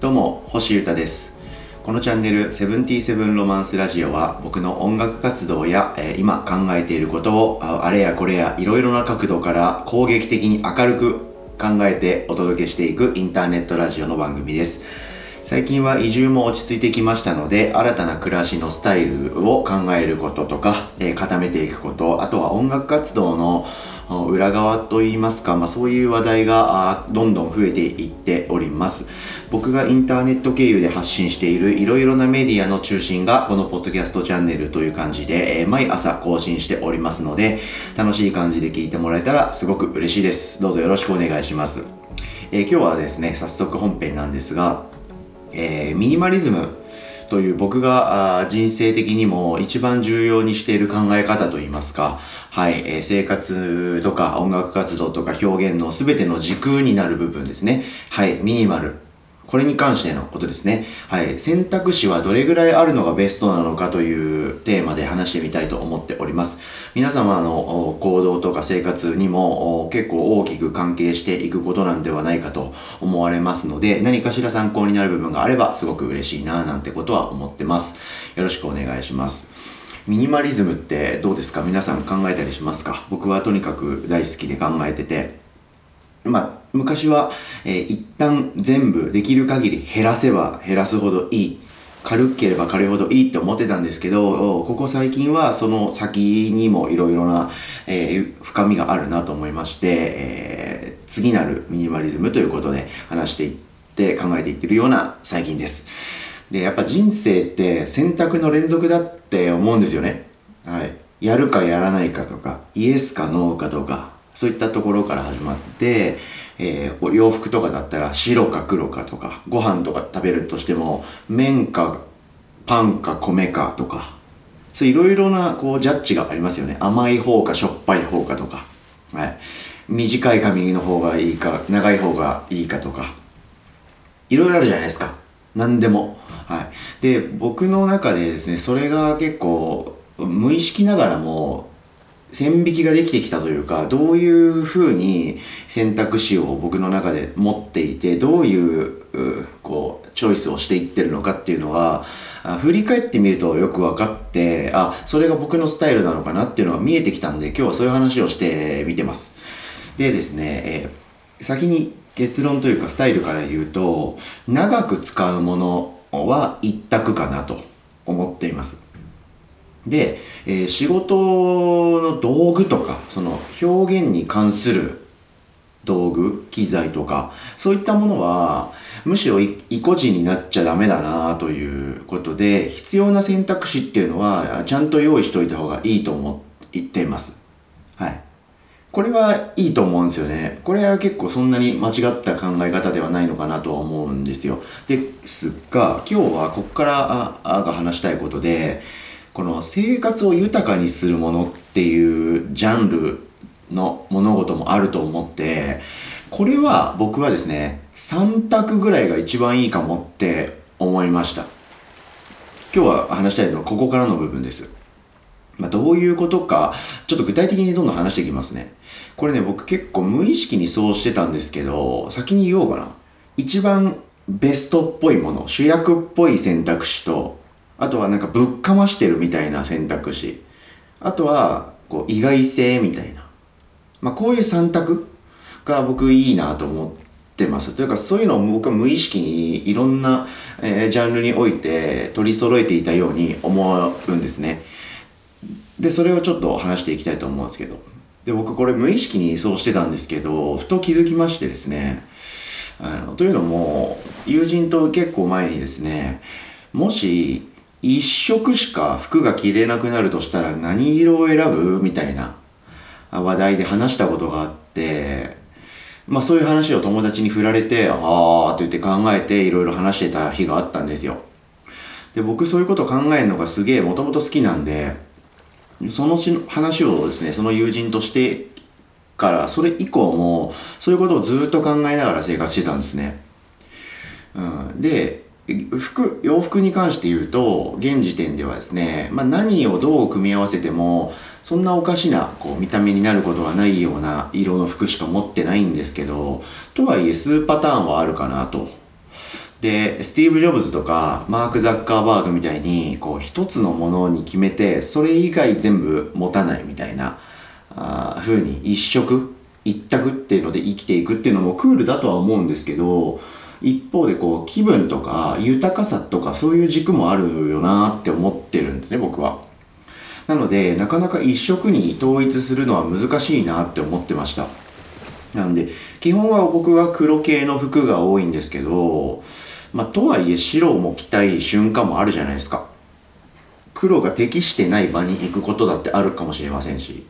どうも星優太です。このチャンネル「セブンティーセブンロマンスラジオ」は僕の音楽活動や、えー今考えていることをあれやこれやいろいろな角度から攻撃的に明るく考えてお届けしていくインターネットラジオの番組です。最近は移住も落ち着いてきましたので新たな暮らしのスタイルを考えることとか、えー固めていくことあとは音楽活動の裏側といいますか、まあ、そういう話題がどんどん増えていっております。僕がインターネット経由で発信しているいろいろなメディアの中心がこのポッドキャストチャンネルという感じで、え毎朝更新しておりますので楽しい感じで聞いてもらえたらすごく嬉しいです。どうぞよろしくお願いします、えー今日はですね早速本編なんですがえーミニマリズムという僕が人生的にも一番重要にしている考え方といいますか、はい、えー生活とか音楽活動とか表現の全ての時空になる部分ですね。はい、ミニマル。これに関してのことですね。はい。選択肢はどれぐらいあるのがベストなのかというテーマで話してみたいと思っております。皆様の行動とか生活にも結構大きく関係していくことなんではないかと思われますので、何かしら参考になる部分があればすごく嬉しいななんてことは思ってます。よろしくお願いします。ミニマリズムってどうですか？皆さん考えたりしますか？僕はとにかく大好きで考えてて、まあ、昔は、えー一旦全部できる限り減らせば減らすほどいい。軽ければ軽いほどいいって思ってたんですけど、ここ最近はその先にもいろいろな、えー深みがあるなと思いまして、えー次なるミニマリズムということで話していって考えていってるような最近です。で、やっぱ人生って選択の連続だって思うんですよね。はい。やるかやらないかとか、イエスかノーかとか、そういったところから始まって、えーお洋服とかだったら白か黒かとか、ご飯とか食べるとしても、麺かパンか米かとか、そういろいろなこうジャッジがありますよね。甘い方かしょっぱい方かとか、はい。短い髪の方がいいか、長い方がいいかとか、いろいろあるじゃないですか。何でも。はい。で、僕の中でですね、それが結構、無意識ながらも、線引きができてきたというか、どういう風に選択肢を僕の中で持っていて、どういう、こう、チョイスをしていってるのかっていうのは、振り返ってみるとよく分かって、あ、それが僕のスタイルなのかなっていうのが見えてきたんで、今日はそういう話をしてみてます。でですね、えー先に結論というかスタイルから言うと、長く使うものは一択かなと思っています。で、えー仕事の道具とか、その表現に関する道具、機材とか、そういったものは、むしろ意固地になっちゃダメだなということで、必要な選択肢っていうのは、ちゃんと用意しといた方がいいと思っています。はい。これはいいと思うんですよね。これは結構そんなに間違った考え方ではないのかなとは思うんですよ。ですが、今日はここからああが話したいことで、この生活を豊かにするものっていうジャンルの物事もあると思って、これは僕はですね、3択ぐらいが一番いいかもって思いました。今日は話したいのはここからの部分です。まあ、どういうことか、ちょっと具体的にどんどん話していきますね。これね、僕結構無意識にそうしてたんですけど、先に言おうかな。一番ベストっぽいもの、主役っぽい選択肢と、あとはなんかぶっかましてるみたいな選択肢。あとは、こう、意外性みたいな。まあ、こういう3択が僕いいなと思ってます。というか、そういうのを僕は無意識にいろんな、えージャンルにおいて取り揃えていたように思うんですね。で、それをちょっと話していきたいと思うんですけど。で、僕これ無意識にそうしてたんですけど、ふと気づきましてですね、あの、というのも、友人と結構前にですね、もし、一色しか服が着れなくなるとしたら何色を選ぶ？みたいな話題で話したことがあって、まあそういう話を友達に振られて、あーって言って考えていろいろ話してた日があったんですよ。で、僕そういうこと考えるのがすげえもともと好きなんで、その話をですね、その友人としてから、それ以降も、そういうことをずっと考えながら生活してたんですね。うん、で、服、洋服に関して言うと、現時点ではですね、まあ何をどう組み合わせても、そんなおかしな、こう、見た目になることはないような色の服しか持ってないんですけど、とはいえ数パターンはあるかなと。で、スティーブ・ジョブズとかマーク・ザッカーバーグみたいに、こう一つのものに決めて、それ以外全部持たないみたいな、あ風に一色、一択っていうので生きていくっていうのもクールだとは思うんですけど、一方でこう気分とか豊かさとかそういう軸もあるよなって思ってるんですね、僕は。なので、なかなか一色に統一するのは難しいなって思ってました。なんで、基本は僕は黒系の服が多いんですけど、まあ、とはいえ白も着たい瞬間もあるじゃないですか。黒が適してない場に行くことだってあるかもしれませんし。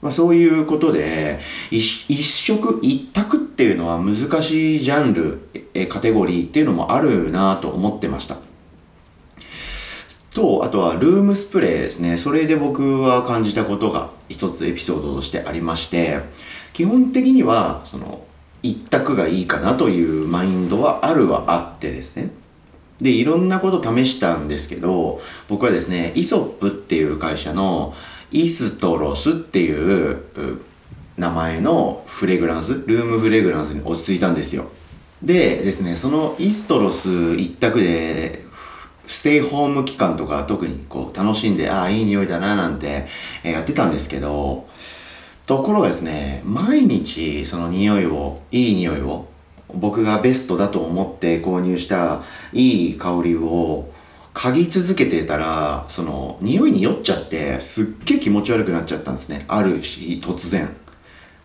まあ、そういうことで一、一色一択っていうのは難しいジャンル、えカテゴリーっていうのもあるなと思ってました。と、あとはルームスプレーですね。それで僕は感じたことが一つエピソードとしてありまして、基本的には、その、一択がいいかなというマインドはあるはあってですね。で、いろんなこと試したんですけど、僕はですね、イソップっていう会社のイストロスっていう名前のフレグランス、ルームフレグランスに落ち着いたんですよ。でですね、そのイストロス一択で、ステイホーム期間とか特にこう楽しんで、ああ、いい匂いだななんてやってたんですけど、ところがですね、毎日その匂いを、いい匂いを、僕がベストだと思って購入したいい香りを嗅ぎ続けてたら、その匂いに酔っちゃって、すっげえ気持ち悪くなっちゃったんですね。ある日突然。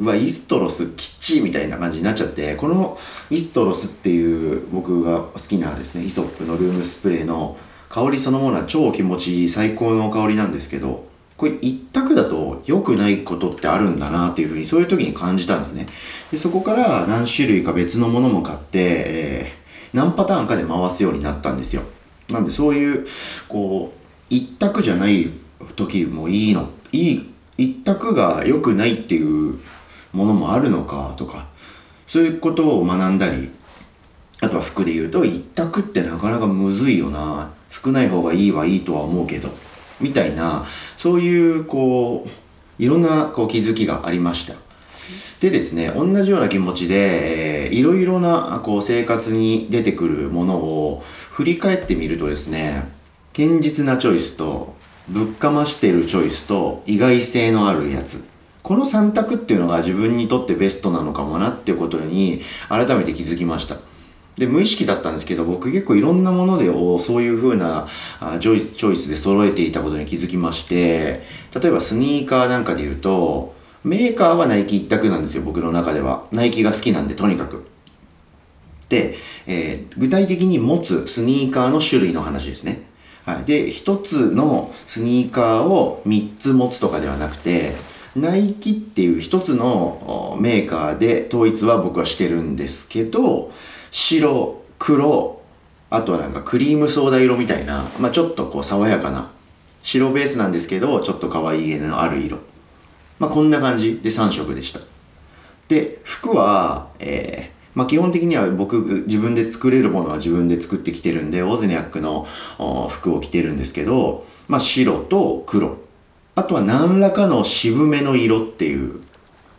うわ、イストロスきっちみたいな感じになっちゃって、このイストロスっていう僕が好きなですね、イソップのルームスプレーの香りそのものは超気持ちいい最高の香りなんですけど、これ一択だと良くないことってあるんだなっていうふうにそういう時に感じたんですね。で、そこから何種類か別のものも買って、えー、何パターンかで回すようになったんですよ。なんでそういう、こう、一択じゃない時もいいの。いい、一択が良くないっていうものもあるのかとか、そういうことを学んだり、あとは服で言うと、一択ってなかなかむずいよな。少ない方がいいはいいとは思うけど。みたいな、そういう、こう、いろんなこう気づきがありました。でですね、同じような気持ちで、えー、いろいろなこう生活に出てくるものを振り返ってみるとですね、堅実なチョイスと、ぶっかましてるチョイスと、意外性のあるやつ。この3択っていうのが自分にとってベストなのかもなっていうことに改めて気づきました。で、無意識だったんですけど、僕結構いろんなものでそういう風なチョイス、チョイスで揃えていたことに気づきまして、例えばスニーカーなんかで言うと、メーカーはナイキ一択なんですよ、僕の中では。ナイキが好きなんで、とにかく。で、えー、具体的に持つスニーカーの種類の話ですね。はい。で、一つのスニーカーを三つ持つとかではなくて、ナイキっていう一つのメーカーで統一は僕はしてるんですけど、白、黒、あとはなんかクリームソーダ色みたいな、まあちょっとこう爽やかな、白ベースなんですけど、ちょっと可愛いげのある色。まあこんな感じで3色でした。で、服は、えー、まあ基本的には僕自分で作れるものは自分で作ってきてるんで、オズニャックの服を着てるんですけど、まあ白と黒。あとは何らかの渋めの色っていう、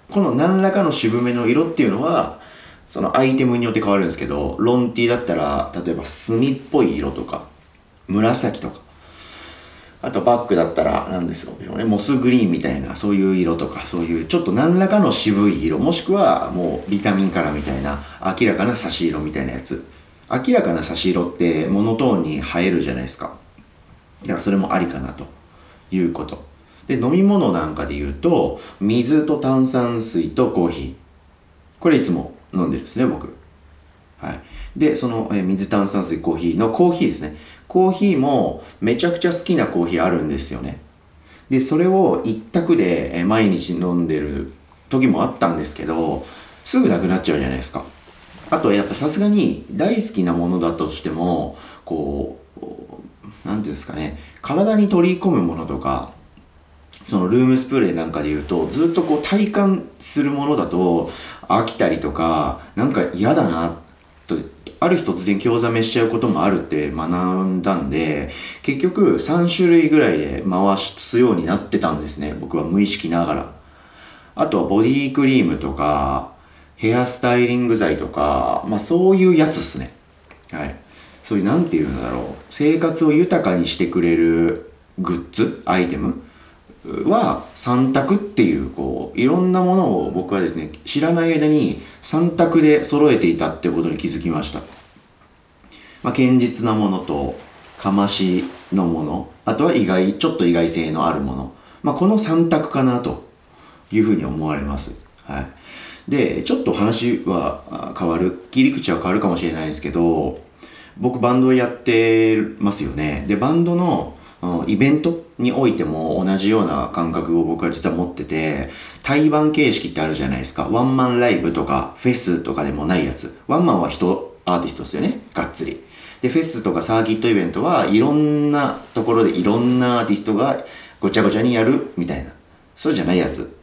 この何らかの渋めの色っていうのは、そのアイテムによって変わるんですけど、ロンティだったら、例えば墨っぽい色とか、紫とか、あとバッグだったら、何ですかね、モスグリーンみたいな、そういう色とか、そういうちょっと何らかの渋い色、もしくはもうビタミンカラーみたいな、明らかな差し色みたいなやつ。明らかな差し色ってモノトーンに映えるじゃないですか。だからそれもありかなということ。で、飲み物なんかで言うと、水と炭酸水とコーヒー。これいつも飲んでるんですね、僕。はい。で、その、え水炭酸水コーヒーのコーヒーですね。コーヒーもめちゃくちゃ好きなコーヒーあるんですよね。で、それを一択で、え毎日飲んでる時もあったんですけど、すぐなくなっちゃうじゃないですか。あとやっぱさすがに大好きなものだとしても、こう、何ていうんですかね、体に取り込むものとか、そのルームスプレーなんかで言うと、ずっとこう体感するものだと飽きたりとか、なんか嫌だな、と、ある日突然興ざめしちゃうこともあるって学んだんで、結局3種類ぐらいで回すようになってたんですね。僕は無意識ながら。あとはボディクリームとか、ヘアスタイリング剤とか、まあそういうやつっすね。はいそういうなんていうんだろう生活を豊かにしてくれるグッズアイテムは3択っていうこういろんなものを僕はですね知らない間に3択で揃えていたっていうことに気づきました、まあ、堅実なものとかましのものあとは意外ちょっと意外性のあるもの、まあ、この3択かなというふうに思われます。はい。でちょっと話は変わる切り口は変わるかもしれないですけど僕バンドやってますよね。でバンドのイベントにおいても同じような感覚を僕は実は持ってて、対バン形式ってあるじゃないですか。ワンマンライブとかフェスとかでもないやつ。ワンマンは人、アーティストですよね。がっつり。で、フェスとかサーキットイベントはいろんなところでいろんなアーティストがごちゃごちゃにやるみたいな。そうじゃないやつ。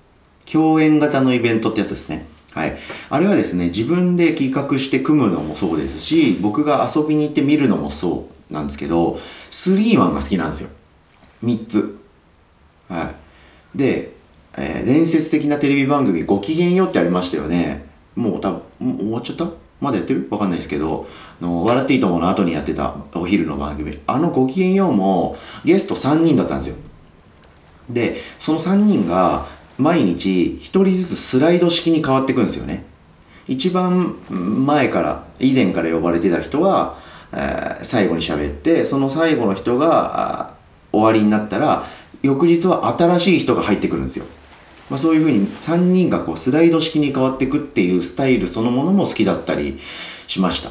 共演型のイベントってやつですね。はい。あれはですね、自分で企画して組むのもそうですし、僕が遊びに行って見るのもそうなんですけど、スリーマンが好きなんですよ。3つ。はい。で、えー、伝説的なテレビ番組、ごきげんようってありましたよね。もう多分、終わっちゃった？まだやってる？わかんないですけど、の、笑っていいと思うの後にやってたお昼の番組。あのごきげんようもゲスト3人だったんですよ。で、その3人が毎日1人ずつスライド式に変わっていくんですよね。一番前から、以前から呼ばれてた人は、えー、最後に喋って、その最後の人が、終わりになったら翌日は新しい人が入ってくるんですよ。まあ、そういうふうに3人がこうスライド式に変わっていくっていうスタイルそのものも好きだったりしました。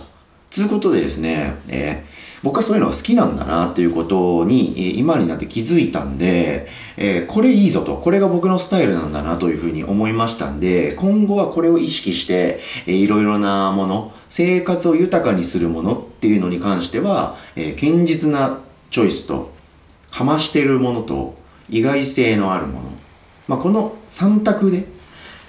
つうことでですね、えー、僕はそういうのが好きなんだなっていうことに、今になって気づいたんで、えー、これいいぞと、これが僕のスタイルなんだなというふうに思いましたんで、今後はこれを意識して、えー、いろいろなもの、生活を豊かにするものっていうのに関しては、えー、堅実なチョイスと、かましてるものと意外性のあるもの、まあ、この3択で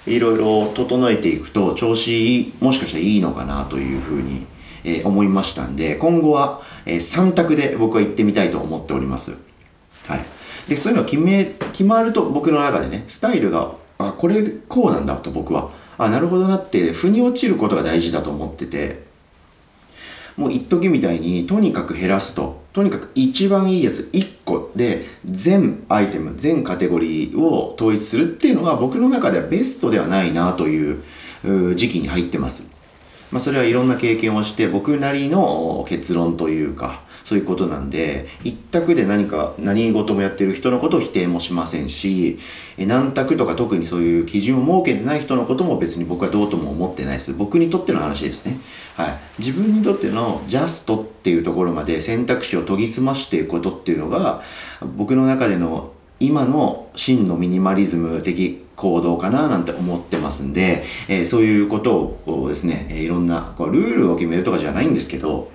いろいろ整えていくと調子もしかしたらいいのかなというふうに、えー、思いましたんで今後は、えー、3択で僕は行ってみたいと思っております。はい、でそういうの決め決まると僕の中でねスタイルがあこれこうなんだと僕はあなるほどなって腑に落ちることが大事だと思っててもう一時みたいにとにかく減らすと。とにかく一番いいやつ1個で全アイテム全カテゴリーを統一するっていうのが僕の中ではベストではないなという時期に入ってます。まあ、それはいろんな経験をして僕なりの結論というかそういうことなんで一択で何か何事もやってる人のことを否定もしませんし何択とか特にそういう基準を設けてない人のことも別に僕はどうとも思ってないです。僕にとっての話ですね。はい。自分にとってのジャストっていうところまで選択肢を研ぎ澄ましていくことっていうのが僕の中での今の真のミニマリズム的行動かななんて思ってますんで、えー、そういうことをですね、えいろんなこうルールを決めるとかじゃないんですけど、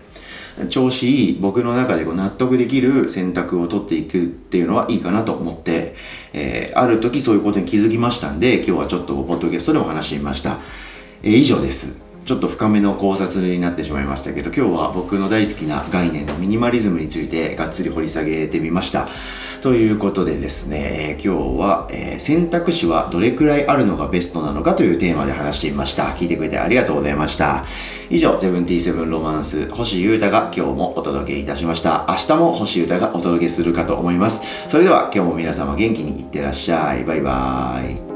調子いい僕の中でこう納得できる選択を取っていくっていうのはいいかなと思って、えー、ある時そういうことに気づきましたんで今日はちょっとポッドキャストでお話してみました、えー、以上です。ちょっと深めの考察になってしまいましたけど今日は僕の大好きな概念のミニマリズムについてがっつり掘り下げてみました。ということでですね、今日は、えー、選択肢はどれくらいあるのがベストなのかというテーマで話してみました。聞いてくれてありがとうございました。以上、セブンティーセブンロマンス、星優太が今日もお届けいたしました。明日も星優太がお届けするかと思います。それでは今日も皆様元気にいってらっしゃい。バイバーイ。